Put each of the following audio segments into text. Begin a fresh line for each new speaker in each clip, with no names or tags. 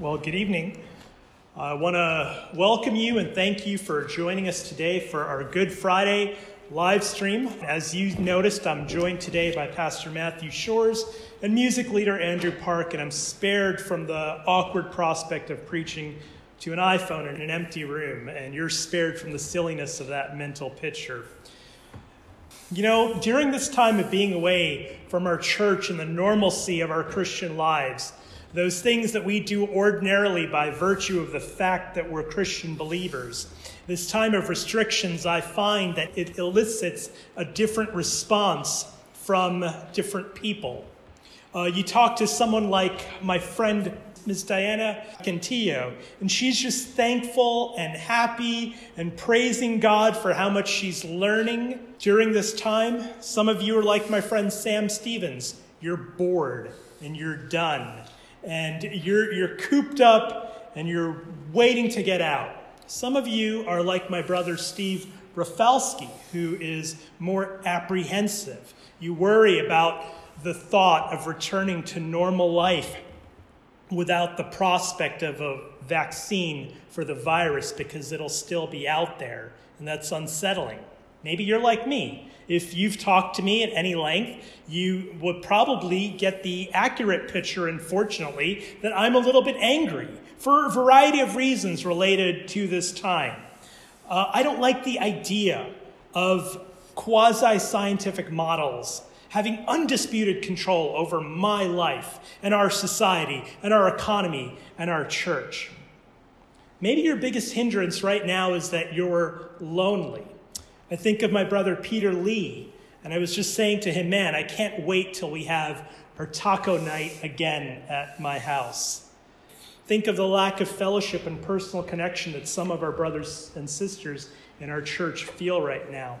Well, good evening. I want to welcome you and thank you for joining us today for our Good Friday live stream. As you noticed, I'm joined today by Pastor Matthew Shores and music leader Andrew Park, and I'm spared from the awkward prospect of preaching to an iPhone in an empty room, and you're spared from the silliness of that mental picture. You know, during this time of being away from our church and the normalcy of our Christian lives, those things that we do ordinarily by virtue of the fact that we're Christian believers, this time of restrictions, I find that it elicits a different response from different people. Uh, you talk to someone like my friend Ms. Diana Cantillo, and she's just thankful and happy and praising God for how much she's learning during this time. Some of you are like my friend Sam Stevens. You're bored and you're done, and you're, you're cooped up and you're waiting to get out. Some of you are like my brother Steve Rafalski, who is more apprehensive. You worry about the thought of returning to normal life without the prospect of a vaccine for the virus because it'll still be out there, and that's unsettling. Maybe you're like me. If you've talked to me at any length, you would probably get the accurate picture, unfortunately, that I'm a little bit angry for a variety of reasons related to this time. Uh, I don't like the idea of quasi scientific models having undisputed control over my life and our society and our economy and our church. Maybe your biggest hindrance right now is that you're lonely. I think of my brother Peter Lee, and I was just saying to him, man, I can't wait till we have our taco night again at my house. Think of the lack of fellowship and personal connection that some of our brothers and sisters in our church feel right now.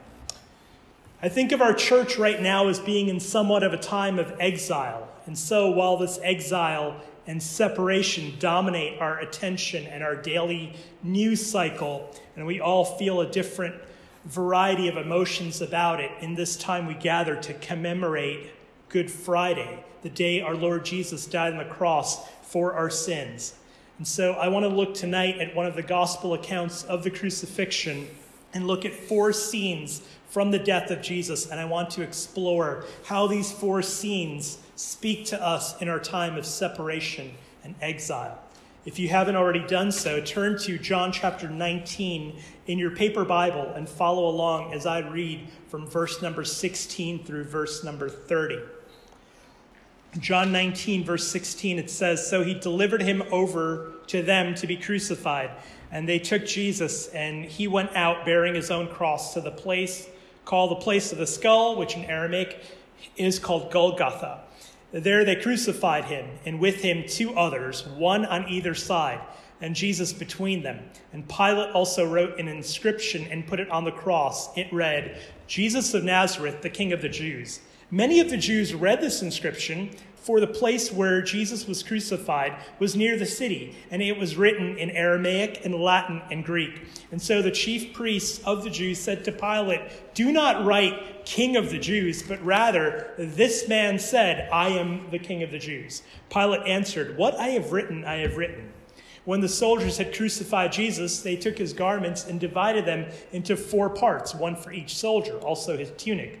I think of our church right now as being in somewhat of a time of exile. And so, while this exile and separation dominate our attention and our daily news cycle, and we all feel a different variety of emotions about it, in this time we gather to commemorate Good Friday, the day our Lord Jesus died on the cross for our sins. And so I want to look tonight at one of the gospel accounts of the crucifixion and look at four scenes from the death of Jesus. And I want to explore how these four scenes speak to us in our time of separation and exile. If you haven't already done so, turn to John chapter 19 in your paper Bible and follow along as I read from verse number 16 through verse number 30. John 19, verse 16, it says, So he delivered him over to them to be crucified. And they took Jesus, and he went out bearing his own cross to the place called the place of the skull, which in Aramaic is called Golgotha. There they crucified him, and with him two others, one on either side, and Jesus between them. And Pilate also wrote an inscription and put it on the cross. It read, Jesus of Nazareth, the King of the Jews. Many of the Jews read this inscription, for the place where Jesus was crucified was near the city, and it was written in Aramaic and Latin and Greek. And so the chief priests of the Jews said to Pilate, Do not write King of the Jews, but rather, this man said, I am the King of the Jews. Pilate answered, What I have written, I have written. When the soldiers had crucified Jesus, they took his garments and divided them into four parts, one for each soldier, also his tunic.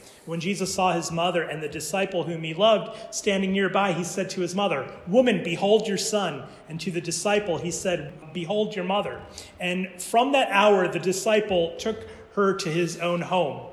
When Jesus saw his mother and the disciple whom he loved standing nearby, he said to his mother, Woman, behold your son. And to the disciple, he said, Behold your mother. And from that hour, the disciple took her to his own home.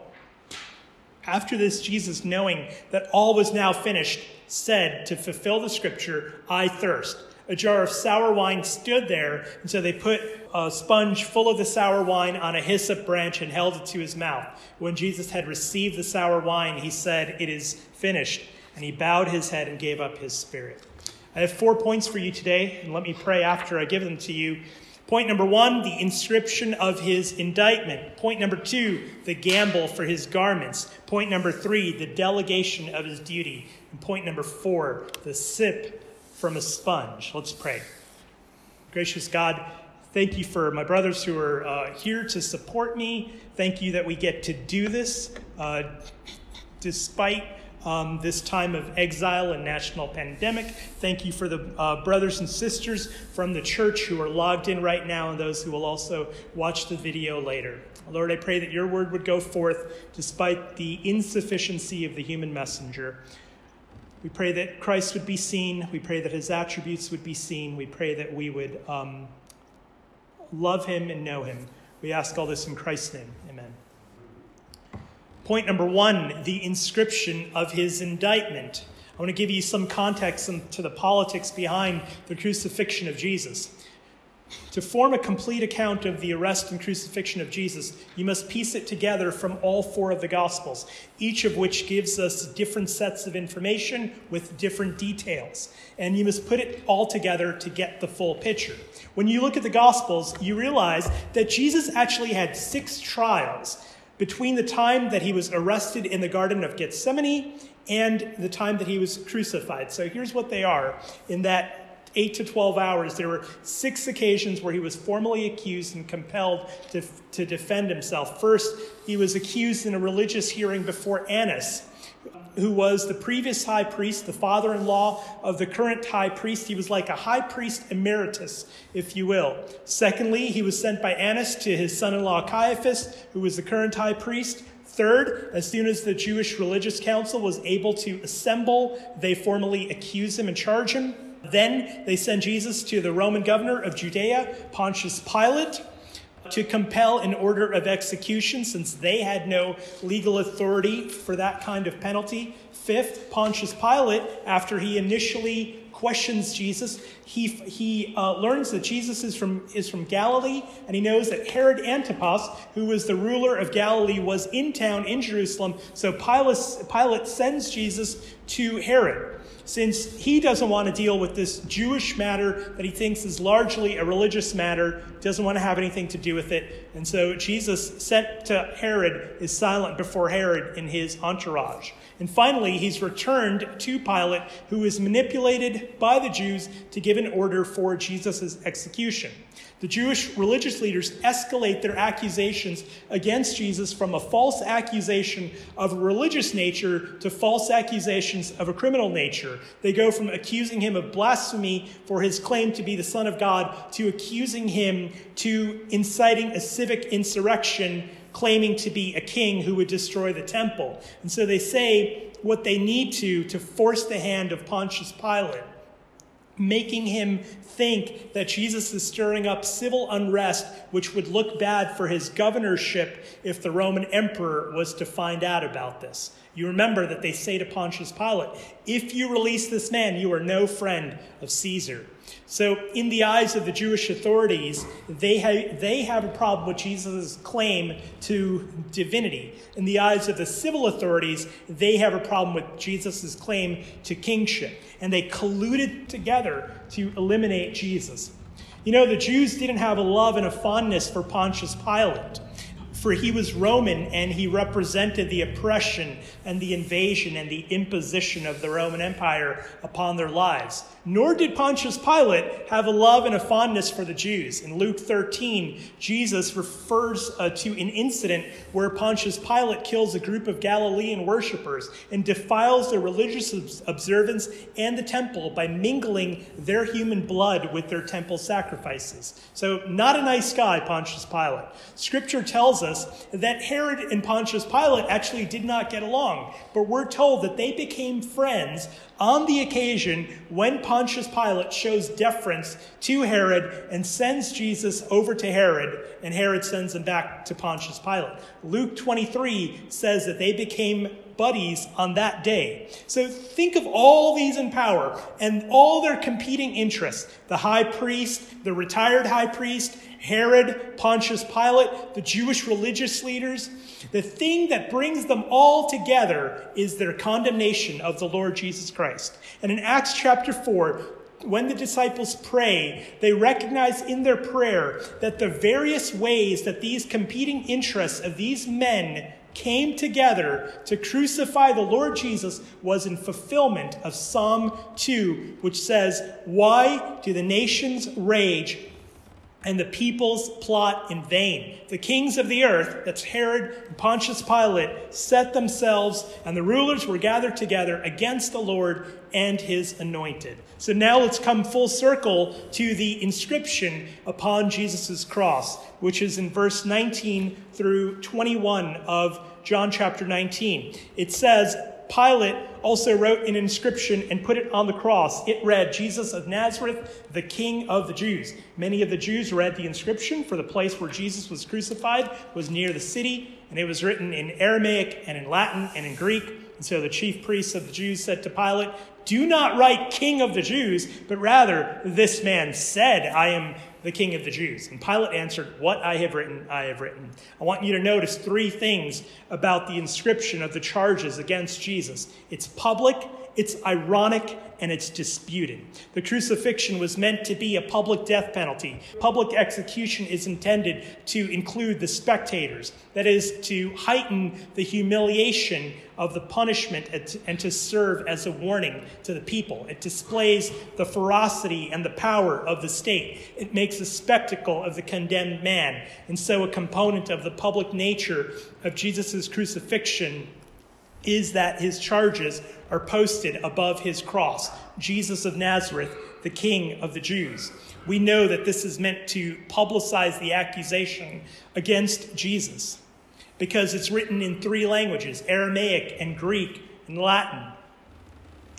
After this, Jesus, knowing that all was now finished, said to fulfill the scripture, I thirst a jar of sour wine stood there, and so they put a sponge full of the sour wine on a hyssop branch and held it to his mouth. When Jesus had received the sour wine, he said, It is finished. And he bowed his head and gave up his spirit. I have four points for you today, and let me pray after I give them to you. Point number one, the inscription of his indictment. Point number two, the gamble for his garments. Point number three, the delegation of his duty. And point number four, the sip from a sponge. Let's pray. Gracious God, thank you for my brothers who are uh, here to support me. Thank you that we get to do this uh, despite um, this time of exile and national pandemic. Thank you for the uh, brothers and sisters from the church who are logged in right now and those who will also watch the video later. Lord, I pray that your word would go forth despite the insufficiency of the human messenger. We pray that Christ would be seen. We pray that his attributes would be seen. We pray that we would um, love him and know him. We ask all this in Christ's name. Amen. Point number one the inscription of his indictment. I want to give you some context to the politics behind the crucifixion of Jesus. To form a complete account of the arrest and crucifixion of Jesus, you must piece it together from all four of the Gospels, each of which gives us different sets of information with different details. And you must put it all together to get the full picture. When you look at the Gospels, you realize that Jesus actually had six trials between the time that he was arrested in the Garden of Gethsemane and the time that he was crucified. So here's what they are in that 8 to 12 hours, there were six occasions where he was formally accused and compelled to, to defend himself. First, he was accused in a religious hearing before Annas, who was the previous high priest, the father in law of the current high priest. He was like a high priest emeritus, if you will. Secondly, he was sent by Annas to his son in law Caiaphas, who was the current high priest. Third, as soon as the Jewish religious council was able to assemble, they formally accuse him and charge him. Then they send Jesus to the Roman governor of Judea, Pontius Pilate to compel an order of execution since they had no legal authority for that kind of penalty. Fifth, Pontius Pilate, after he initially questions Jesus, he, he uh, learns that Jesus is from, is from Galilee, and he knows that Herod Antipas, who was the ruler of Galilee, was in town in Jerusalem. So Pilate, Pilate sends Jesus to Herod since he doesn't want to deal with this Jewish matter that he thinks is largely a religious matter, doesn't want to have anything to do with it. And so Jesus, sent to Herod, is silent before Herod in his entourage. And finally, he's returned to Pilate, who is manipulated by the Jews to give an order for Jesus' execution. The Jewish religious leaders escalate their accusations against Jesus from a false accusation of a religious nature to false accusations of a criminal nature. They go from accusing him of blasphemy for his claim to be the Son of God to accusing him to inciting a civic insurrection claiming to be a king who would destroy the temple. And so they say what they need to to force the hand of Pontius Pilate making him think that Jesus is stirring up civil unrest, which would look bad for his governorship if the Roman emperor was to find out about this. You remember that they say to Pontius Pilate, If you release this man, you are no friend of Caesar. So, in the eyes of the Jewish authorities, they have, they have a problem with Jesus' claim to divinity. In the eyes of the civil authorities, they have a problem with Jesus' claim to kingship. And they colluded together to eliminate Jesus. You know, the Jews didn't have a love and a fondness for Pontius Pilate for he was Roman and he represented the oppression and the invasion and the imposition of the Roman Empire upon their lives. Nor did Pontius Pilate have a love and a fondness for the Jews. In Luke 13, Jesus refers uh, to an incident where Pontius Pilate kills a group of Galilean worshippers and defiles their religious observance and the temple by mingling their human blood with their temple sacrifices. So, not a nice guy, Pontius Pilate. Scripture tells us that Herod and Pontius Pilate actually did not get along, but we're told that they became friends on the occasion when Pontius Pilate shows deference to Herod and sends Jesus over to Herod, and Herod sends him back to Pontius Pilate. Luke 23 says that they became buddies on that day. So think of all these in power and all their competing interests the high priest, the retired high priest, Herod, Pontius Pilate, the Jewish religious leaders. The thing that brings them all together is their condemnation of the Lord Jesus Christ. And in Acts chapter 4, when the disciples pray, they recognize in their prayer that the various ways that these competing interests of these men came together to crucify the Lord Jesus was in fulfillment of Psalm 2, which says, Why do the nations rage and the peoples plot in vain. The kings of the earth, that's Herod and Pontius Pilate, set themselves, and the rulers were gathered together against the Lord and his anointed. So now let's come full circle to the inscription upon Jesus' cross, which is in verse 19 through 21 of John chapter 19. It says, Pilate also wrote an inscription and put it on the cross. It read, Jesus of Nazareth, the King of the Jews. Many of the Jews read the inscription, for the place where Jesus was crucified was near the city, and it was written in Aramaic and in Latin and in Greek. And so the chief priests of the Jews said to Pilate, Do not write King of the Jews, but rather, this man said, I am the king of the Jews. And Pilate answered, What I have written, I have written. I want you to notice three things about the inscription of the charges against Jesus it's public, it's ironic, and it's disputed. The crucifixion was meant to be a public death penalty. Public execution is intended to include the spectators, that is, to heighten the humiliation of the punishment and to serve as a warning to the people. It displays the ferocity and the power of the state. It makes a spectacle of the condemned man. And so, a component of the public nature of Jesus' crucifixion is that his charges are posted above his cross Jesus of Nazareth, the King of the Jews. We know that this is meant to publicize the accusation against Jesus because it's written in three languages Aramaic and Greek and Latin.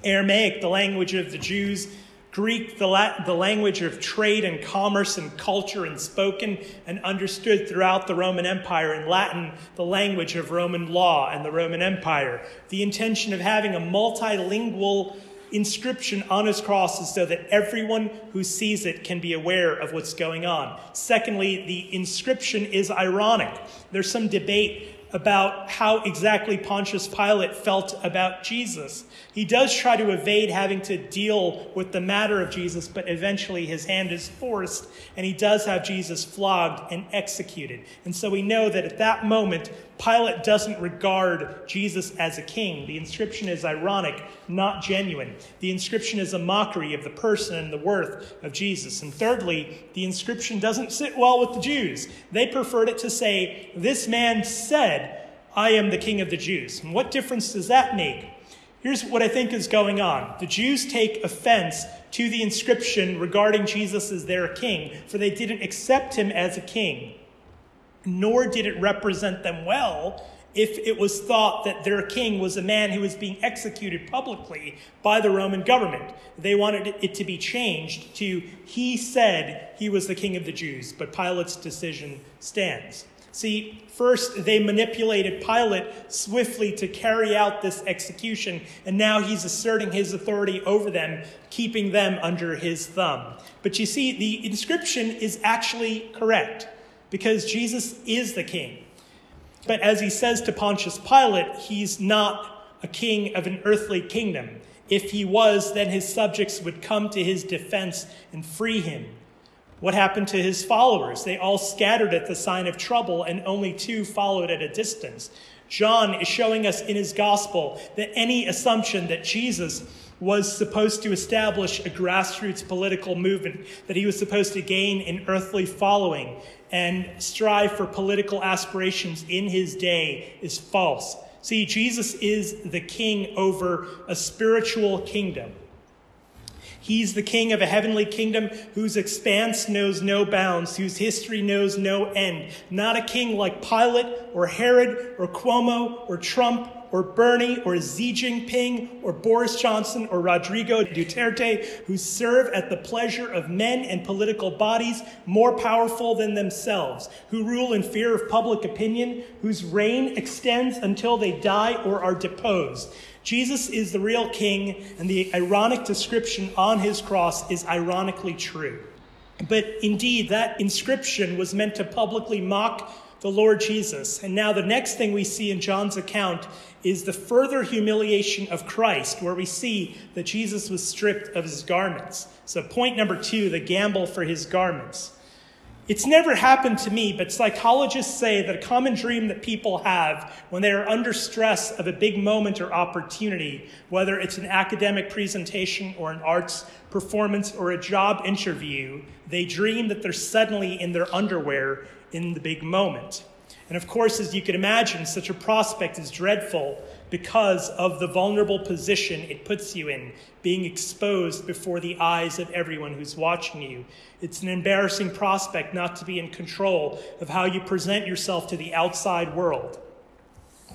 Aramaic, the language of the Jews, Greek, the, Latin, the language of trade and commerce and culture and spoken and understood throughout the Roman Empire, and Latin, the language of Roman law and the Roman Empire. The intention of having a multilingual inscription on his cross is so that everyone who sees it can be aware of what's going on. Secondly, the inscription is ironic. There's some debate about how exactly Pontius Pilate felt about Jesus. He does try to evade having to deal with the matter of Jesus, but eventually his hand is forced, and he does have Jesus flogged and executed. And so we know that at that moment, Pilate doesn't regard Jesus as a king. The inscription is ironic, not genuine. The inscription is a mockery of the person and the worth of Jesus. And thirdly, the inscription doesn't sit well with the Jews. They preferred it to say, This man said, I am the king of the Jews. And what difference does that make? Here's what I think is going on the Jews take offense to the inscription regarding Jesus as their king, for they didn't accept him as a king nor did it represent them well if it was thought that their king was a man who was being executed publicly by the Roman government. They wanted it to be changed to, he said he was the king of the Jews, but Pilate's decision stands. See, first they manipulated Pilate swiftly to carry out this execution, and now he's asserting his authority over them, keeping them under his thumb. But you see, the inscription is actually correct because Jesus is the king. But as he says to Pontius Pilate, he's not a king of an earthly kingdom. If he was, then his subjects would come to his defense and free him. What happened to his followers? They all scattered at the sign of trouble, and only two followed at a distance. John is showing us in his gospel that any assumption that Jesus was supposed to establish a grassroots political movement, that he was supposed to gain an earthly following and strive for political aspirations in his day is false. See, Jesus is the king over a spiritual kingdom. He's the king of a heavenly kingdom whose expanse knows no bounds, whose history knows no end. Not a king like Pilate or Herod or Cuomo or Trump or Bernie or Xi Jinping or Boris Johnson or Rodrigo Duterte, who serve at the pleasure of men and political bodies more powerful than themselves, who rule in fear of public opinion, whose reign extends until they die or are deposed. Jesus is the real king, and the ironic description on his cross is ironically true. But indeed, that inscription was meant to publicly mock the Lord Jesus. And now the next thing we see in John's account is the further humiliation of Christ, where we see that Jesus was stripped of his garments. So, point number two the gamble for his garments. It's never happened to me, but psychologists say that a common dream that people have when they are under stress of a big moment or opportunity, whether it's an academic presentation or an arts performance or a job interview, they dream that they're suddenly in their underwear in the big moment. And of course, as you can imagine, such a prospect is dreadful because of the vulnerable position it puts you in, being exposed before the eyes of everyone who's watching you. It's an embarrassing prospect not to be in control of how you present yourself to the outside world,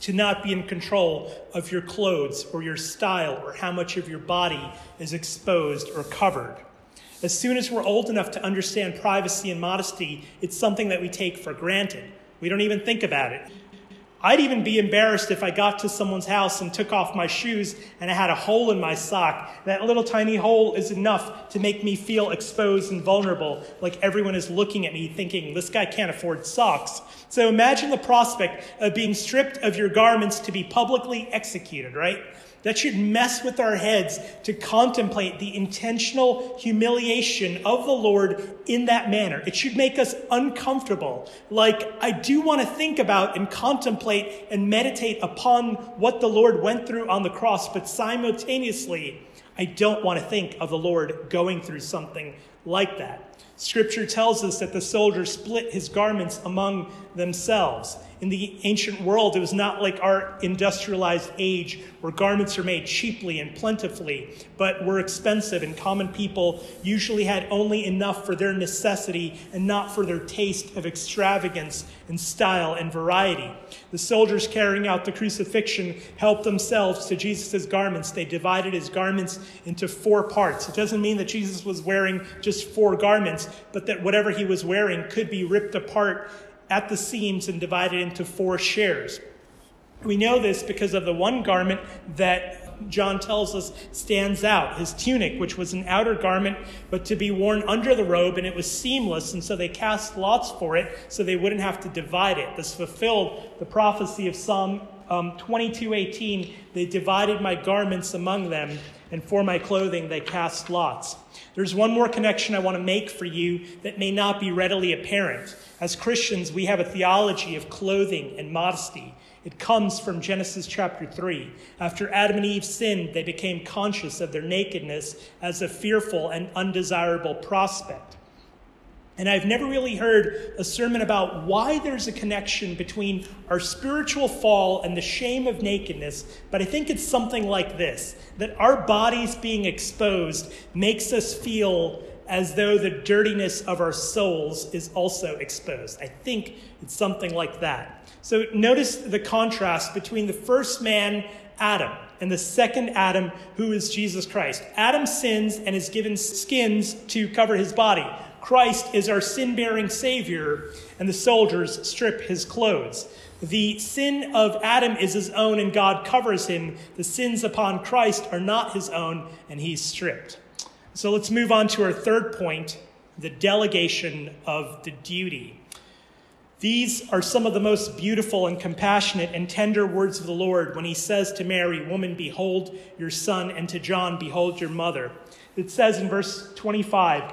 to not be in control of your clothes or your style or how much of your body is exposed or covered. As soon as we're old enough to understand privacy and modesty, it's something that we take for granted. We don't even think about it. I'd even be embarrassed if I got to someone's house and took off my shoes and I had a hole in my sock. That little tiny hole is enough to make me feel exposed and vulnerable, like everyone is looking at me thinking, this guy can't afford socks. So imagine the prospect of being stripped of your garments to be publicly executed, right? That should mess with our heads to contemplate the intentional humiliation of the Lord in that manner. It should make us uncomfortable. Like, I do want to think about and contemplate and meditate upon what the Lord went through on the cross, but simultaneously, I don't want to think of the Lord going through something like that. Scripture tells us that the soldier split his garments among themselves. In the ancient world, it was not like our industrialized age where garments are made cheaply and plentifully, but were expensive, and common people usually had only enough for their necessity and not for their taste of extravagance and style and variety. The soldiers carrying out the crucifixion helped themselves to Jesus' garments. They divided his garments into four parts. It doesn't mean that Jesus was wearing just four garments, but that whatever he was wearing could be ripped apart at the seams and divided into four shares. We know this because of the one garment that John tells us stands out his tunic, which was an outer garment, but to be worn under the robe, and it was seamless, and so they cast lots for it so they wouldn't have to divide it. This fulfilled the prophecy of Psalm um, 22:18. They divided my garments among them, and for my clothing they cast lots. There's one more connection I want to make for you that may not be readily apparent. As Christians, we have a theology of clothing and modesty. It comes from Genesis chapter 3. After Adam and Eve sinned, they became conscious of their nakedness as a fearful and undesirable prospect. And I've never really heard a sermon about why there's a connection between our spiritual fall and the shame of nakedness, but I think it's something like this that our bodies being exposed makes us feel as though the dirtiness of our souls is also exposed. I think it's something like that. So notice the contrast between the first man, Adam, and the second Adam, who is Jesus Christ. Adam sins and is given skins to cover his body. Christ is our sin bearing Savior, and the soldiers strip his clothes. The sin of Adam is his own, and God covers him. The sins upon Christ are not his own, and he's stripped. So let's move on to our third point the delegation of the duty. These are some of the most beautiful and compassionate and tender words of the Lord when he says to Mary, Woman, behold your son, and to John, behold your mother. It says in verse 25,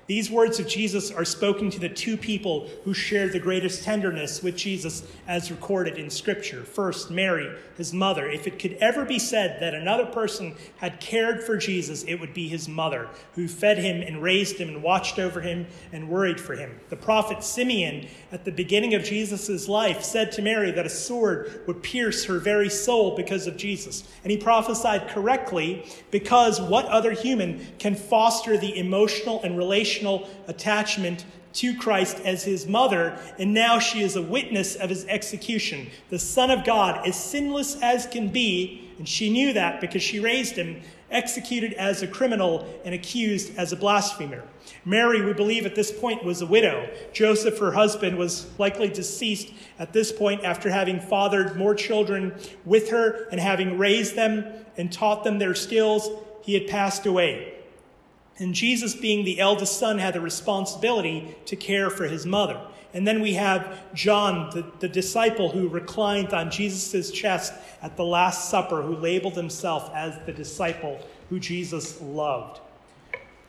These words of Jesus are spoken to the two people who shared the greatest tenderness with Jesus as recorded in Scripture. First, Mary, his mother. If it could ever be said that another person had cared for Jesus, it would be his mother, who fed him and raised him and watched over him and worried for him. The prophet Simeon, at the beginning of Jesus' life, said to Mary that a sword would pierce her very soul because of Jesus. And he prophesied correctly because what other human can foster the emotional and relational relational attachment to Christ as his mother, and now she is a witness of his execution. The Son of God, as sinless as can be, And she knew that because she raised him, executed as a criminal and accused as a blasphemer. Mary, we believe at this point, was a widow. Joseph, her husband, was likely deceased at this point after having fathered more children with her and having raised them and taught them their skills. He had passed away. And Jesus, being the eldest son, had the responsibility to care for his mother. And then we have John, the, the disciple who reclined on Jesus' chest at the Last Supper, who labeled himself as the disciple who Jesus loved.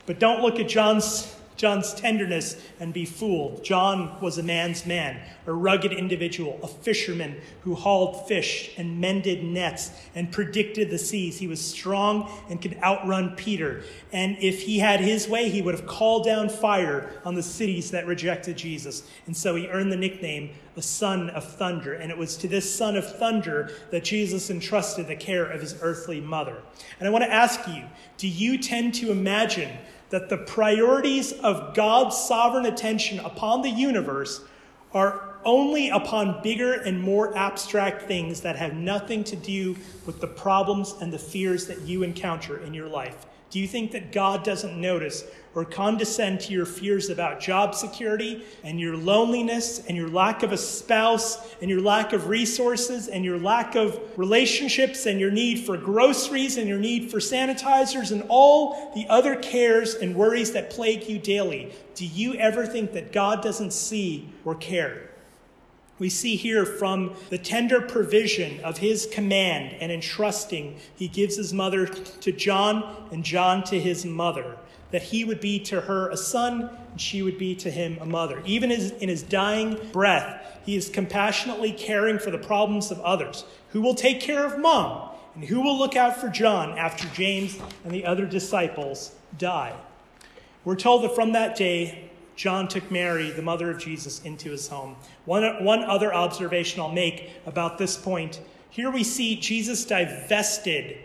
But don't look at John's John's tenderness and be fooled. John was a man's man, a rugged individual, a fisherman who hauled fish and mended nets and predicted the seas. He was strong and could outrun Peter. And if he had his way, he would have called down fire on the cities that rejected Jesus. And so he earned the nickname the son of thunder. And it was to this son of thunder that Jesus entrusted the care of his earthly mother. And I want to ask you do you tend to imagine that the priorities of God's sovereign attention upon the universe are only upon bigger and more abstract things that have nothing to do with the problems and the fears that you encounter in your life. Do you think that God doesn't notice or condescend to your fears about job security and your loneliness and your lack of a spouse and your lack of resources and your lack of relationships and your need for groceries and your need for sanitizers and all the other cares and worries that plague you daily? Do you ever think that God doesn't see or care? We see here from the tender provision of his command and entrusting, he gives his mother to John and John to his mother, that he would be to her a son and she would be to him a mother. Even in his dying breath, he is compassionately caring for the problems of others. Who will take care of mom? And who will look out for John after James and the other disciples die? We're told that from that day, John took Mary, the mother of Jesus, into his home. One, one other observation I'll make about this point here we see Jesus divested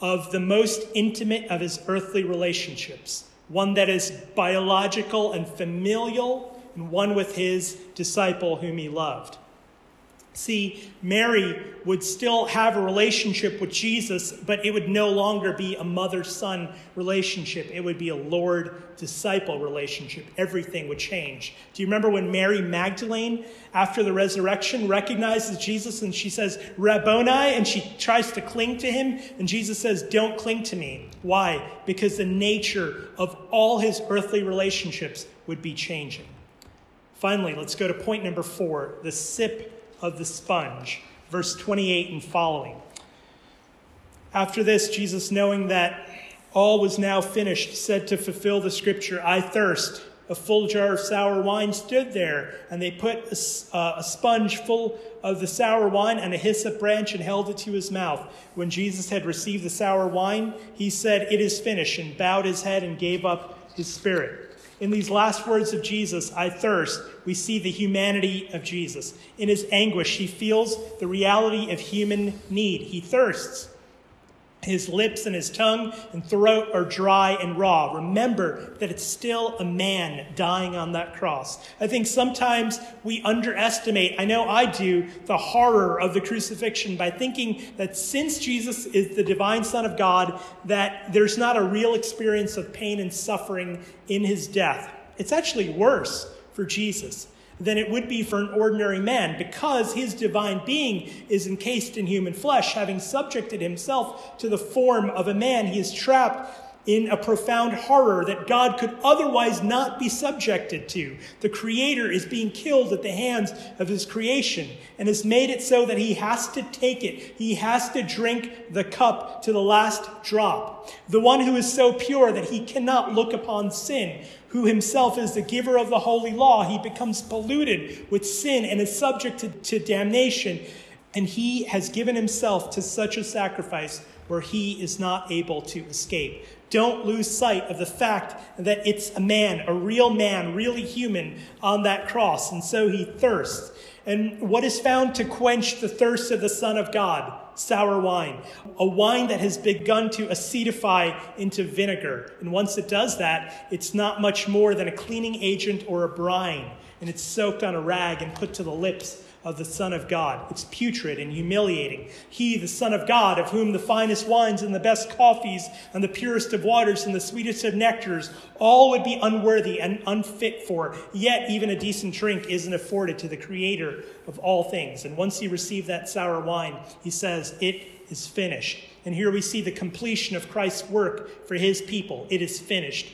of the most intimate of his earthly relationships, one that is biological and familial, and one with his disciple whom he loved. See, Mary would still have a relationship with Jesus, but it would no longer be a mother son relationship. It would be a Lord disciple relationship. Everything would change. Do you remember when Mary Magdalene, after the resurrection, recognizes Jesus and she says, Rabboni, and she tries to cling to him, and Jesus says, Don't cling to me. Why? Because the nature of all his earthly relationships would be changing. Finally, let's go to point number four the sip of the sponge. Verse 28 and following. After this, Jesus, knowing that all was now finished, said to fulfill the scripture, I thirst. A full jar of sour wine stood there, and they put a, uh, a, sponge full of the sour wine and a hyssop branch and held it to his mouth. When Jesus had received the sour wine, he said, It is finished, and bowed his head and gave up his spirit. In these last words of Jesus, I thirst, we see the humanity of Jesus. In his anguish, he feels the reality of human need. He thirsts. His lips and his tongue and throat are dry and raw. Remember that it's still a man dying on that cross. I think sometimes we underestimate, I know I do, the horror of the crucifixion by thinking that since Jesus is the divine Son of God, that there's not a real experience of pain and suffering in his death. It's actually worse for Jesus than it would be for an ordinary man, because his divine being is encased in human flesh, having subjected himself to the form of a man. He is trapped in a profound horror that God could otherwise not be subjected to. The Creator is being killed at the hands of His creation and has made it so that He has to take it. He has to drink the cup to the last drop. The one who is so pure that He cannot look upon sin, who Himself is the giver of the holy law, He becomes polluted with sin and is subject to, to damnation. And He has given Himself to such a sacrifice where He is not able to escape. Don't lose sight of the fact that it's a man, a real man, really human on that cross. And so he thirsts. And what is found to quench the thirst of the Son of God? Sour wine. A wine that has begun to acetify into vinegar. And once it does that, it's not much more than a cleaning agent or a brine. And it's soaked on a rag and put to the lips of the Son of God. It's putrid and humiliating. He, the Son of God, of whom the finest wines and the best coffees and the purest of waters and the sweetest of nectars all would be unworthy and unfit for, yet even a decent drink isn't afforded to the Creator of all things. And once he received that sour wine, he says, It is finished. And here we see the completion of Christ's work for his people. It is finished.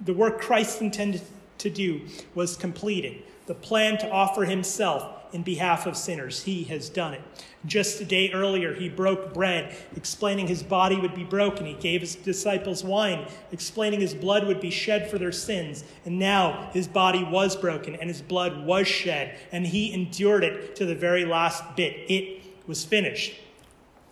The work Christ intended to do was completed. The plan to offer himself in behalf of sinners, he has done it. Just a day earlier, he broke bread, explaining his body would be broken. He gave his disciples wine, explaining his blood would be shed for their sins. And now his body was broken and his blood was shed, and he endured it to the very last bit. It was finished.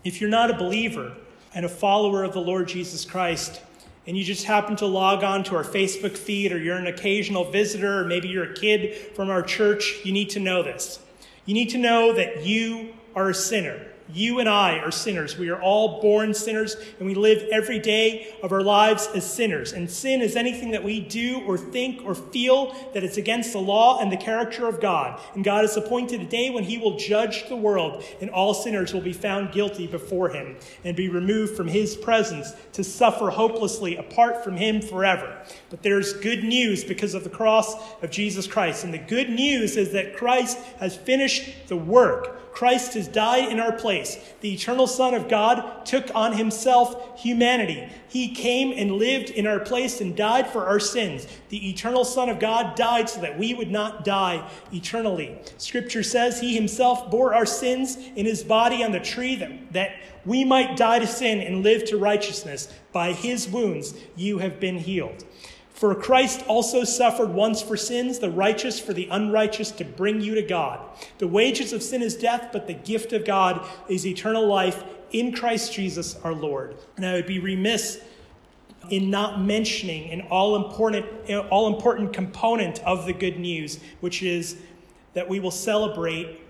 If you're not a believer and a follower of the Lord Jesus Christ, and you just happen to log on to our Facebook feed, or you're an occasional visitor, or maybe you're a kid from our church, you need to know this. You need to know that you are a sinner. You and I are sinners. We are all born sinners, and we live every day of our lives as sinners. And sin is anything that we do or think or feel that is against the law and the character of God. And God has appointed a day when He will judge the world, and all sinners will be found guilty before Him and be removed from His presence to suffer hopelessly apart from Him forever. But there's good news because of the cross of Jesus Christ. And the good news is that Christ has finished the work. Christ has died in our place. The eternal Son of God took on himself humanity. He came and lived in our place and died for our sins. The eternal Son of God died so that we would not die eternally. Scripture says he himself bore our sins in his body on the tree that, that we might die to sin and live to righteousness. By his wounds you have been healed. For Christ also suffered once for sins, the righteous for the unrighteous, to bring you to God. The wages of sin is death, but the gift of God is eternal life in Christ Jesus our Lord. And I would be remiss in not mentioning an all important, all important component of the good news, which is that we will celebrate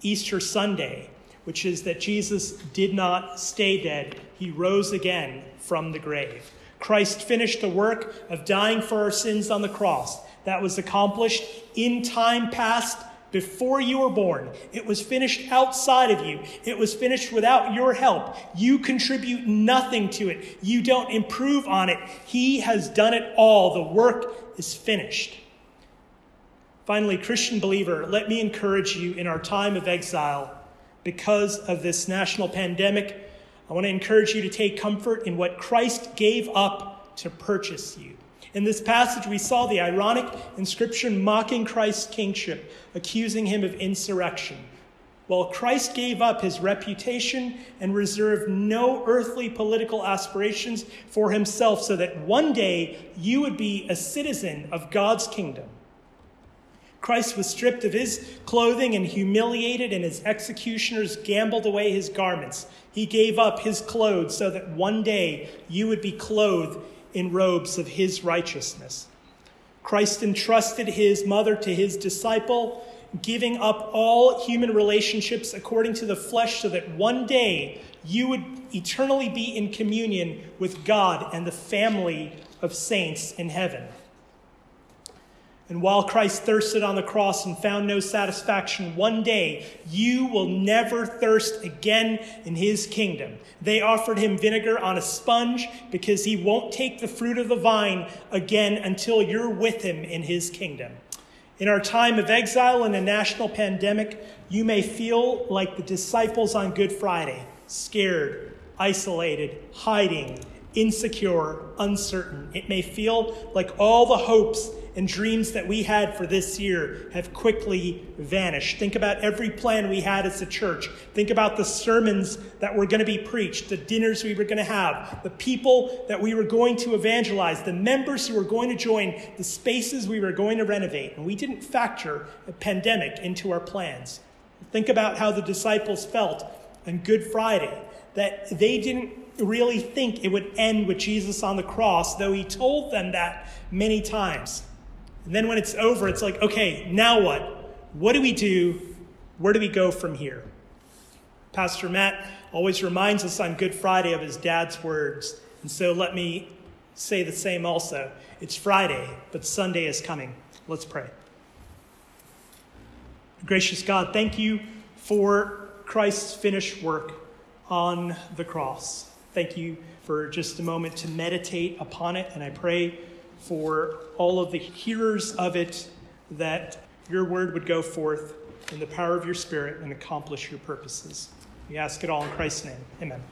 Easter Sunday, which is that Jesus did not stay dead, he rose again from the grave. Christ finished the work of dying for our sins on the cross. That was accomplished in time past before you were born. It was finished outside of you. It was finished without your help. You contribute nothing to it. You don't improve on it. He has done it all. The work is finished. Finally, Christian believer, let me encourage you in our time of exile because of this national pandemic I want to encourage you to take comfort in what Christ gave up to purchase you. In this passage, we saw the ironic inscription mocking Christ's kingship, accusing him of insurrection. While Christ gave up his reputation and reserved no earthly political aspirations for himself so that one day you would be a citizen of God's kingdom. Christ was stripped of his clothing and humiliated, and his executioners gambled away his garments. He gave up his clothes so that one day you would be clothed in robes of his righteousness. Christ entrusted his mother to his disciple, giving up all human relationships according to the flesh so that one day you would eternally be in communion with God and the family of saints in heaven. And while Christ thirsted on the cross and found no satisfaction, one day you will never thirst again in his kingdom. They offered him vinegar on a sponge because he won't take the fruit of the vine again until you're with him in his kingdom. In our time of exile and a national pandemic, you may feel like the disciples on Good Friday scared, isolated, hiding, insecure, uncertain. It may feel like all the hopes and dreams that we had for this year have quickly vanished. Think about every plan we had as a church. Think about the sermons that were going to be preached, the dinners we were going to have, the people that we were going to evangelize, the members who were going to join, the spaces we were going to renovate. And we didn't factor a pandemic into our plans. Think about how the disciples felt on Good Friday, that they didn't really think it would end with Jesus on the cross, though he told them that many times. And then when it's over, it's like, okay, now what? What do we do? Where do we go from here? Pastor Matt always reminds us on Good Friday of his dad's words. And so let me say the same also. It's Friday, but Sunday is coming. Let's pray. Gracious God, thank you for Christ's finished work on the cross. Thank you for just a moment to meditate upon it, and I pray for all of the hearers of it that your word would go forth in the power of your Spirit and accomplish your purposes. We ask it all in Christ's name. Amen.